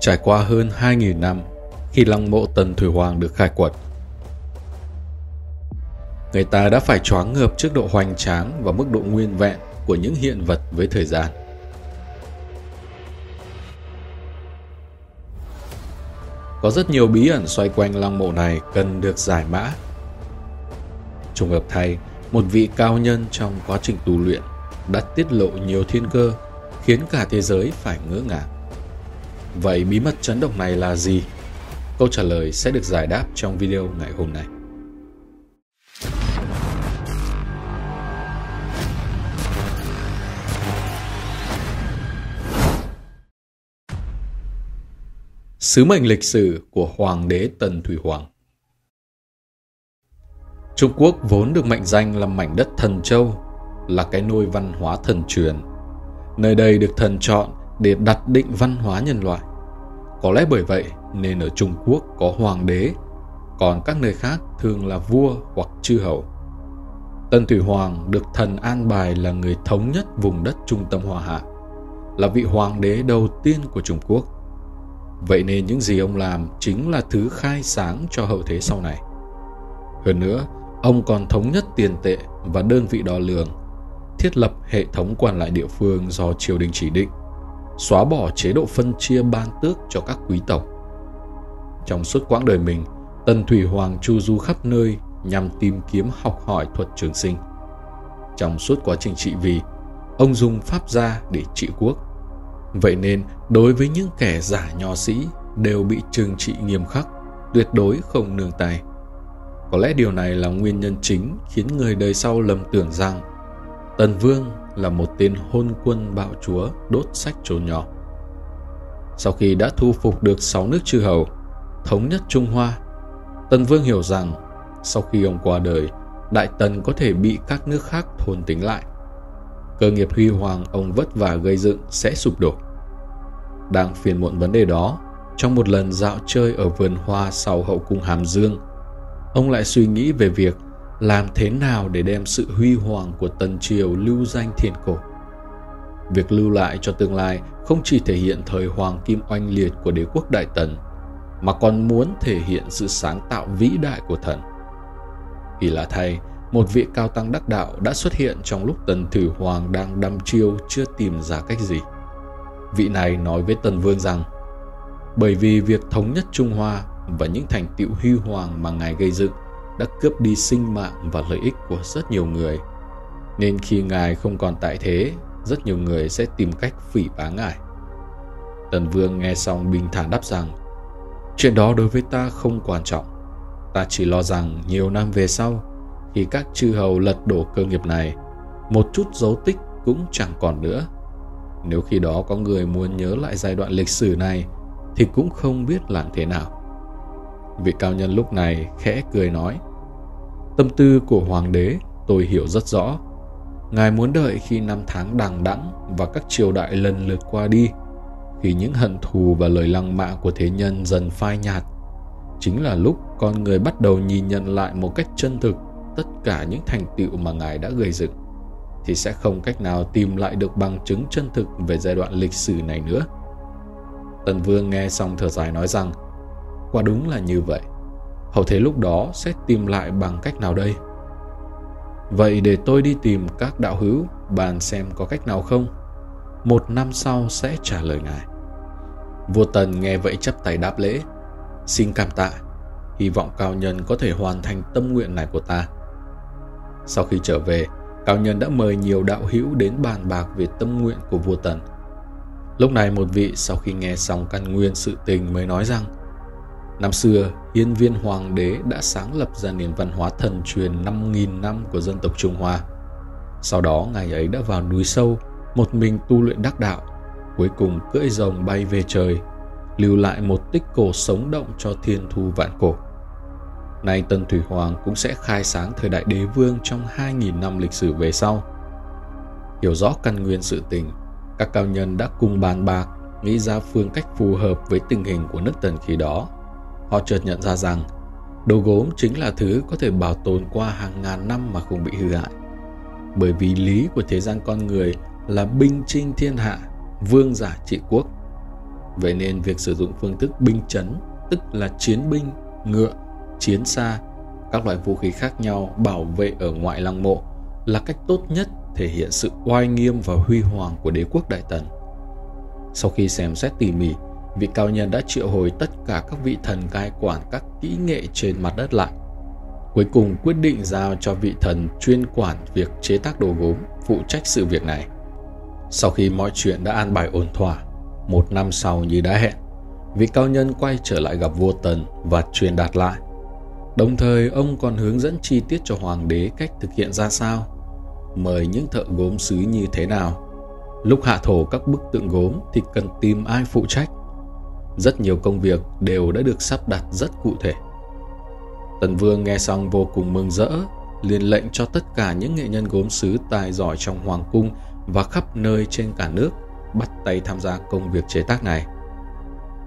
Trải qua hơn 2.000 năm khi lăng mộ Tần Thủy Hoàng được khai quật, người ta đã phải choáng ngợp trước độ hoành tráng và mức độ nguyên vẹn của những hiện vật với thời gian. Có rất nhiều bí ẩn xoay quanh lăng mộ này cần được giải mã. Trùng hợp thay, một vị cao nhân trong quá trình tu luyện đã tiết lộ nhiều thiên cơ khiến cả thế giới phải ngỡ ngàng. Vậy bí mật chấn động này là gì? Câu trả lời sẽ được giải đáp trong video ngày hôm nay. Sứ mệnh lịch sử của Hoàng đế Tần Thủy Hoàng Trung Quốc vốn được mệnh danh là mảnh đất thần châu, là cái nôi văn hóa thần truyền. Nơi đây được thần chọn để đặt định văn hóa nhân loại. Có lẽ bởi vậy nên ở Trung Quốc có hoàng đế, còn các nơi khác thường là vua hoặc chư hầu. Tân Thủy Hoàng được thần an bài là người thống nhất vùng đất trung tâm Hoa Hạ, là vị hoàng đế đầu tiên của Trung Quốc. Vậy nên những gì ông làm chính là thứ khai sáng cho hậu thế sau này. Hơn nữa, ông còn thống nhất tiền tệ và đơn vị đo lường, thiết lập hệ thống quản lại địa phương do triều đình chỉ định, xóa bỏ chế độ phân chia ban tước cho các quý tộc. Trong suốt quãng đời mình, Tần Thủy Hoàng chu du khắp nơi nhằm tìm kiếm học hỏi thuật trường sinh. Trong suốt quá trình trị vì, ông dùng pháp gia để trị quốc. Vậy nên, đối với những kẻ giả nho sĩ đều bị trừng trị nghiêm khắc, tuyệt đối không nương tay. Có lẽ điều này là nguyên nhân chính khiến người đời sau lầm tưởng rằng Tần Vương là một tên hôn quân bạo chúa đốt sách trốn nhỏ. Sau khi đã thu phục được sáu nước chư hầu, thống nhất Trung Hoa, Tần Vương hiểu rằng sau khi ông qua đời, Đại Tần có thể bị các nước khác thôn tính lại. Cơ nghiệp huy hoàng ông vất vả gây dựng sẽ sụp đổ. Đang phiền muộn vấn đề đó, trong một lần dạo chơi ở vườn hoa sau hậu cung Hàm Dương, ông lại suy nghĩ về việc làm thế nào để đem sự huy hoàng của Tần Triều lưu danh thiên cổ. Việc lưu lại cho tương lai không chỉ thể hiện thời hoàng kim oanh liệt của đế quốc Đại Tần, mà còn muốn thể hiện sự sáng tạo vĩ đại của thần. Kỳ lạ thay, một vị cao tăng đắc đạo đã xuất hiện trong lúc Tần Thử Hoàng đang đăm chiêu chưa tìm ra cách gì. Vị này nói với Tần Vương rằng, bởi vì việc thống nhất Trung Hoa và những thành tựu huy hoàng mà Ngài gây dựng đã cướp đi sinh mạng và lợi ích của rất nhiều người. Nên khi Ngài không còn tại thế, rất nhiều người sẽ tìm cách phỉ báng Ngài. Tần Vương nghe xong bình thản đáp rằng Chuyện đó đối với ta không quan trọng. Ta chỉ lo rằng nhiều năm về sau, khi các chư hầu lật đổ cơ nghiệp này, một chút dấu tích cũng chẳng còn nữa. Nếu khi đó có người muốn nhớ lại giai đoạn lịch sử này, thì cũng không biết làm thế nào. Vị cao nhân lúc này khẽ cười nói Tâm tư của hoàng đế tôi hiểu rất rõ. Ngài muốn đợi khi năm tháng đằng đẵng và các triều đại lần lượt qua đi, khi những hận thù và lời lăng mạ của thế nhân dần phai nhạt, chính là lúc con người bắt đầu nhìn nhận lại một cách chân thực tất cả những thành tựu mà Ngài đã gây dựng, thì sẽ không cách nào tìm lại được bằng chứng chân thực về giai đoạn lịch sử này nữa. Tần Vương nghe xong thở dài nói rằng, quả đúng là như vậy hậu thế lúc đó sẽ tìm lại bằng cách nào đây? Vậy để tôi đi tìm các đạo hữu bàn xem có cách nào không? Một năm sau sẽ trả lời ngài. Vua tần nghe vậy chấp tay đáp lễ. Xin cảm tạ. Hy vọng cao nhân có thể hoàn thành tâm nguyện này của ta. Sau khi trở về, cao nhân đã mời nhiều đạo hữu đến bàn bạc về tâm nguyện của vua tần. Lúc này một vị sau khi nghe xong căn nguyên sự tình mới nói rằng Năm xưa, hiên viên hoàng đế đã sáng lập ra nền văn hóa thần truyền 5.000 năm của dân tộc Trung Hoa. Sau đó, ngài ấy đã vào núi sâu, một mình tu luyện đắc đạo, cuối cùng cưỡi rồng bay về trời, lưu lại một tích cổ sống động cho thiên thu vạn cổ. Nay Tân Thủy Hoàng cũng sẽ khai sáng thời đại đế vương trong 2.000 năm lịch sử về sau. Hiểu rõ căn nguyên sự tình, các cao nhân đã cùng bàn bạc, nghĩ ra phương cách phù hợp với tình hình của nước Tần khi đó Họ chợt nhận ra rằng đồ gốm chính là thứ có thể bảo tồn qua hàng ngàn năm mà không bị hư hại. Bởi vì lý của thế gian con người là binh trinh thiên hạ, vương giả trị quốc. Vậy nên việc sử dụng phương thức binh chấn, tức là chiến binh, ngựa, chiến xa, các loại vũ khí khác nhau bảo vệ ở ngoại lăng mộ là cách tốt nhất thể hiện sự oai nghiêm và huy hoàng của đế quốc Đại Tần. Sau khi xem xét tỉ mỉ, vị cao nhân đã triệu hồi tất cả các vị thần cai quản các kỹ nghệ trên mặt đất lại. Cuối cùng quyết định giao cho vị thần chuyên quản việc chế tác đồ gốm phụ trách sự việc này. Sau khi mọi chuyện đã an bài ổn thỏa, một năm sau như đã hẹn, vị cao nhân quay trở lại gặp vua Tần và truyền đạt lại. Đồng thời ông còn hướng dẫn chi tiết cho hoàng đế cách thực hiện ra sao, mời những thợ gốm sứ như thế nào. Lúc hạ thổ các bức tượng gốm thì cần tìm ai phụ trách. Rất nhiều công việc đều đã được sắp đặt rất cụ thể. Tần Vương nghe xong vô cùng mừng rỡ, liền lệnh cho tất cả những nghệ nhân gốm sứ tài giỏi trong hoàng cung và khắp nơi trên cả nước bắt tay tham gia công việc chế tác này.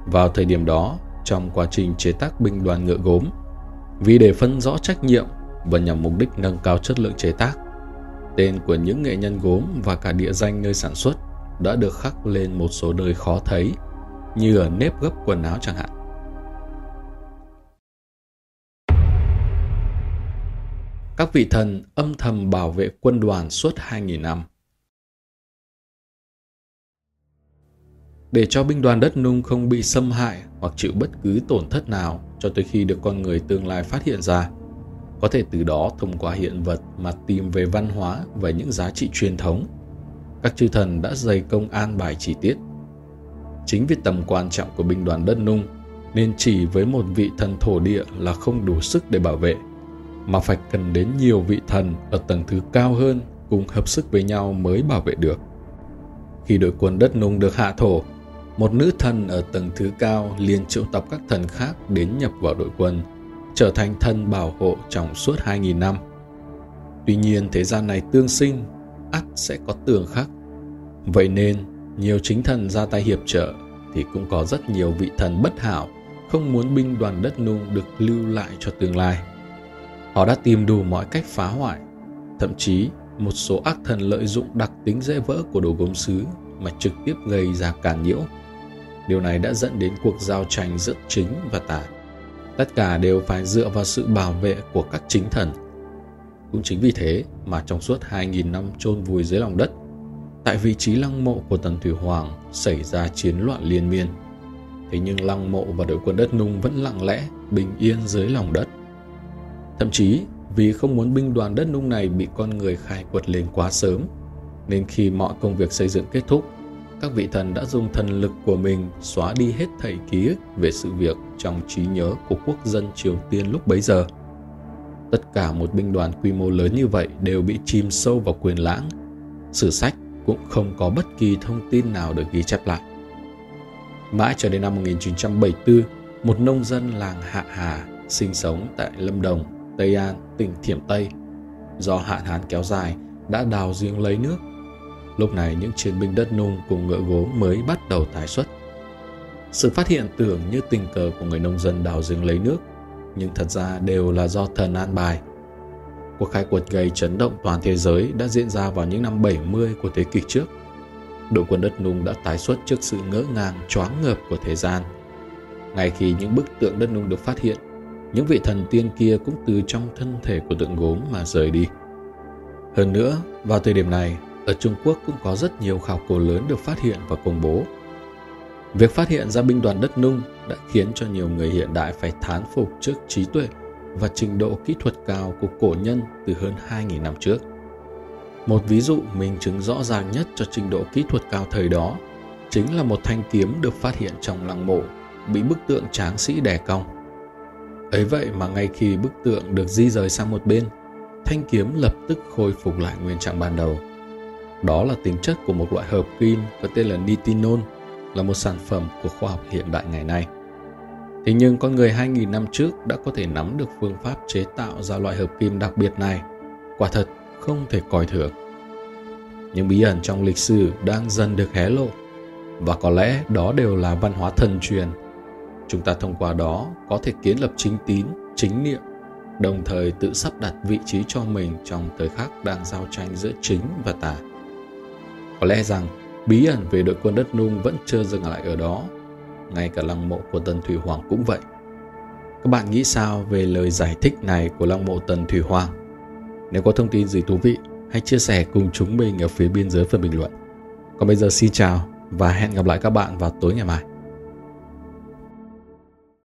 Vào thời điểm đó, trong quá trình chế tác binh đoàn ngựa gốm, vì để phân rõ trách nhiệm và nhằm mục đích nâng cao chất lượng chế tác, tên của những nghệ nhân gốm và cả địa danh nơi sản xuất đã được khắc lên một số nơi khó thấy, như ở nếp gấp quần áo chẳng hạn. Các vị thần âm thầm bảo vệ quân đoàn suốt 2.000 năm. để cho binh đoàn đất nung không bị xâm hại hoặc chịu bất cứ tổn thất nào cho tới khi được con người tương lai phát hiện ra. Có thể từ đó thông qua hiện vật mà tìm về văn hóa và những giá trị truyền thống. Các chư thần đã dày công an bài chi tiết. Chính vì tầm quan trọng của binh đoàn đất nung nên chỉ với một vị thần thổ địa là không đủ sức để bảo vệ, mà phải cần đến nhiều vị thần ở tầng thứ cao hơn cùng hợp sức với nhau mới bảo vệ được. Khi đội quân đất nung được hạ thổ, một nữ thần ở tầng thứ cao liền triệu tập các thần khác đến nhập vào đội quân, trở thành thần bảo hộ trong suốt 2.000 năm. Tuy nhiên thế gian này tương sinh, ắt sẽ có tường khắc. Vậy nên, nhiều chính thần ra tay hiệp trợ thì cũng có rất nhiều vị thần bất hảo không muốn binh đoàn đất nung được lưu lại cho tương lai. Họ đã tìm đủ mọi cách phá hoại, thậm chí một số ác thần lợi dụng đặc tính dễ vỡ của đồ gốm sứ mà trực tiếp gây ra cản nhiễu Điều này đã dẫn đến cuộc giao tranh giữa chính và tà. Tất cả đều phải dựa vào sự bảo vệ của các chính thần. Cũng chính vì thế mà trong suốt 2.000 năm chôn vùi dưới lòng đất, tại vị trí lăng mộ của Tần Thủy Hoàng xảy ra chiến loạn liên miên. Thế nhưng lăng mộ và đội quân đất nung vẫn lặng lẽ, bình yên dưới lòng đất. Thậm chí vì không muốn binh đoàn đất nung này bị con người khai quật lên quá sớm, nên khi mọi công việc xây dựng kết thúc các vị thần đã dùng thần lực của mình xóa đi hết thảy ký ức về sự việc trong trí nhớ của quốc dân Triều Tiên lúc bấy giờ. Tất cả một binh đoàn quy mô lớn như vậy đều bị chìm sâu vào quyền lãng. Sử sách cũng không có bất kỳ thông tin nào được ghi chép lại. Mãi cho đến năm 1974, một nông dân làng Hạ Hà sinh sống tại Lâm Đồng, Tây An, tỉnh Thiểm Tây. Do hạn hán kéo dài, đã đào giếng lấy nước Lúc này những chiến binh đất nung cùng ngựa gỗ mới bắt đầu tái xuất. Sự phát hiện tưởng như tình cờ của người nông dân đào giếng lấy nước, nhưng thật ra đều là do thần an bài. Cuộc khai quật gây chấn động toàn thế giới đã diễn ra vào những năm 70 của thế kỷ trước. Đội quân đất nung đã tái xuất trước sự ngỡ ngàng choáng ngợp của thế gian. Ngay khi những bức tượng đất nung được phát hiện, những vị thần tiên kia cũng từ trong thân thể của tượng gốm mà rời đi. Hơn nữa, vào thời điểm này, ở Trung Quốc cũng có rất nhiều khảo cổ lớn được phát hiện và công bố. Việc phát hiện ra binh đoàn đất nung đã khiến cho nhiều người hiện đại phải thán phục trước trí tuệ và trình độ kỹ thuật cao của cổ nhân từ hơn 2.000 năm trước. Một ví dụ minh chứng rõ ràng nhất cho trình độ kỹ thuật cao thời đó chính là một thanh kiếm được phát hiện trong lăng mộ bị bức tượng tráng sĩ đè cong. Ấy vậy mà ngay khi bức tượng được di rời sang một bên, thanh kiếm lập tức khôi phục lại nguyên trạng ban đầu – đó là tính chất của một loại hợp kim có tên là nitinol, là một sản phẩm của khoa học hiện đại ngày nay. Thế nhưng con người 2.000 năm trước đã có thể nắm được phương pháp chế tạo ra loại hợp kim đặc biệt này. Quả thật không thể coi thường. Những bí ẩn trong lịch sử đang dần được hé lộ và có lẽ đó đều là văn hóa thần truyền. Chúng ta thông qua đó có thể kiến lập chính tín, chính niệm, đồng thời tự sắp đặt vị trí cho mình trong thời khắc đang giao tranh giữa chính và tà. Có lẽ rằng bí ẩn về đội quân đất nung vẫn chưa dừng lại ở đó, ngay cả lăng mộ của Tần Thủy Hoàng cũng vậy. Các bạn nghĩ sao về lời giải thích này của lăng mộ Tần Thủy Hoàng? Nếu có thông tin gì thú vị, hãy chia sẻ cùng chúng mình ở phía bên dưới phần bình luận. Còn bây giờ xin chào và hẹn gặp lại các bạn vào tối ngày mai.